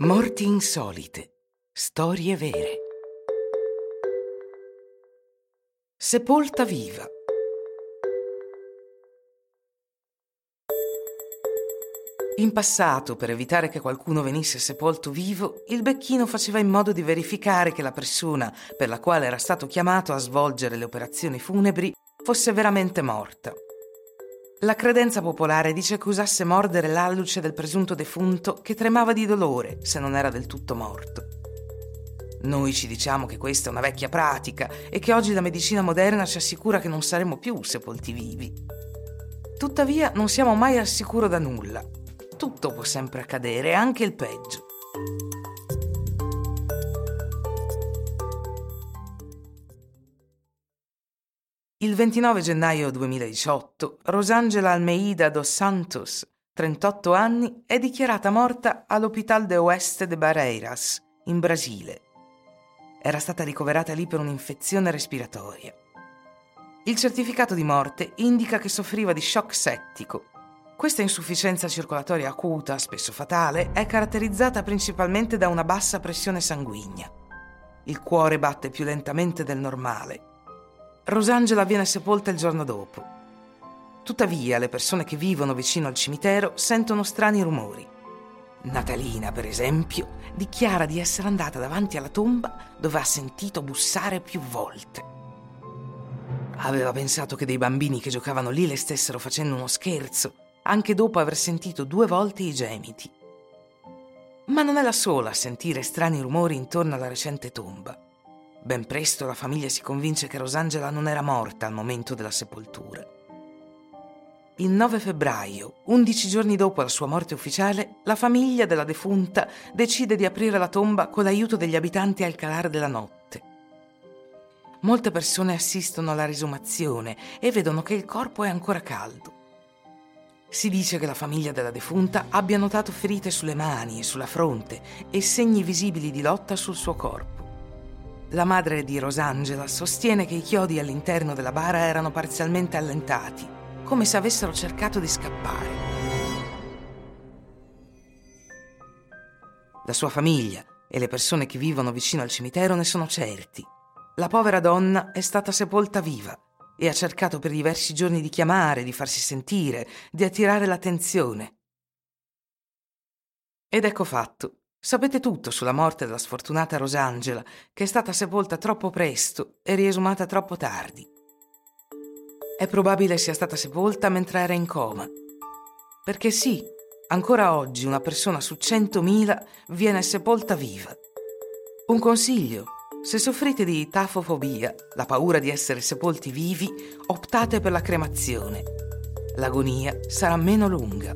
Morti insolite. Storie vere. Sepolta viva. In passato, per evitare che qualcuno venisse sepolto vivo, il becchino faceva in modo di verificare che la persona per la quale era stato chiamato a svolgere le operazioni funebri fosse veramente morta. La credenza popolare dice che usasse mordere l'alluce del presunto defunto che tremava di dolore se non era del tutto morto. Noi ci diciamo che questa è una vecchia pratica e che oggi la medicina moderna ci assicura che non saremo più sepolti vivi. Tuttavia non siamo mai al sicuro da nulla. Tutto può sempre accadere, anche il peggio. Il 29 gennaio 2018, Rosangela Almeida dos Santos, 38 anni, è dichiarata morta all'Hospital de Oeste de Barreiras, in Brasile. Era stata ricoverata lì per un'infezione respiratoria. Il certificato di morte indica che soffriva di shock settico. Questa insufficienza circolatoria acuta, spesso fatale, è caratterizzata principalmente da una bassa pressione sanguigna. Il cuore batte più lentamente del normale Rosangela viene sepolta il giorno dopo. Tuttavia, le persone che vivono vicino al cimitero sentono strani rumori. Natalina, per esempio, dichiara di essere andata davanti alla tomba dove ha sentito bussare più volte. Aveva pensato che dei bambini che giocavano lì le stessero facendo uno scherzo, anche dopo aver sentito due volte i gemiti. Ma non è la sola a sentire strani rumori intorno alla recente tomba. Ben presto la famiglia si convince che Rosangela non era morta al momento della sepoltura. Il 9 febbraio, 11 giorni dopo la sua morte ufficiale, la famiglia della defunta decide di aprire la tomba con l'aiuto degli abitanti al calare della notte. Molte persone assistono alla risumazione e vedono che il corpo è ancora caldo. Si dice che la famiglia della defunta abbia notato ferite sulle mani e sulla fronte e segni visibili di lotta sul suo corpo. La madre di Rosangela sostiene che i chiodi all'interno della bara erano parzialmente allentati, come se avessero cercato di scappare. La sua famiglia e le persone che vivono vicino al cimitero ne sono certi. La povera donna è stata sepolta viva e ha cercato per diversi giorni di chiamare, di farsi sentire, di attirare l'attenzione. Ed ecco fatto. Sapete tutto sulla morte della sfortunata Rosangela, che è stata sepolta troppo presto e riesumata troppo tardi. È probabile sia stata sepolta mentre era in coma. Perché sì, ancora oggi una persona su 100.000 viene sepolta viva. Un consiglio, se soffrite di tafofobia, la paura di essere sepolti vivi, optate per la cremazione. L'agonia sarà meno lunga.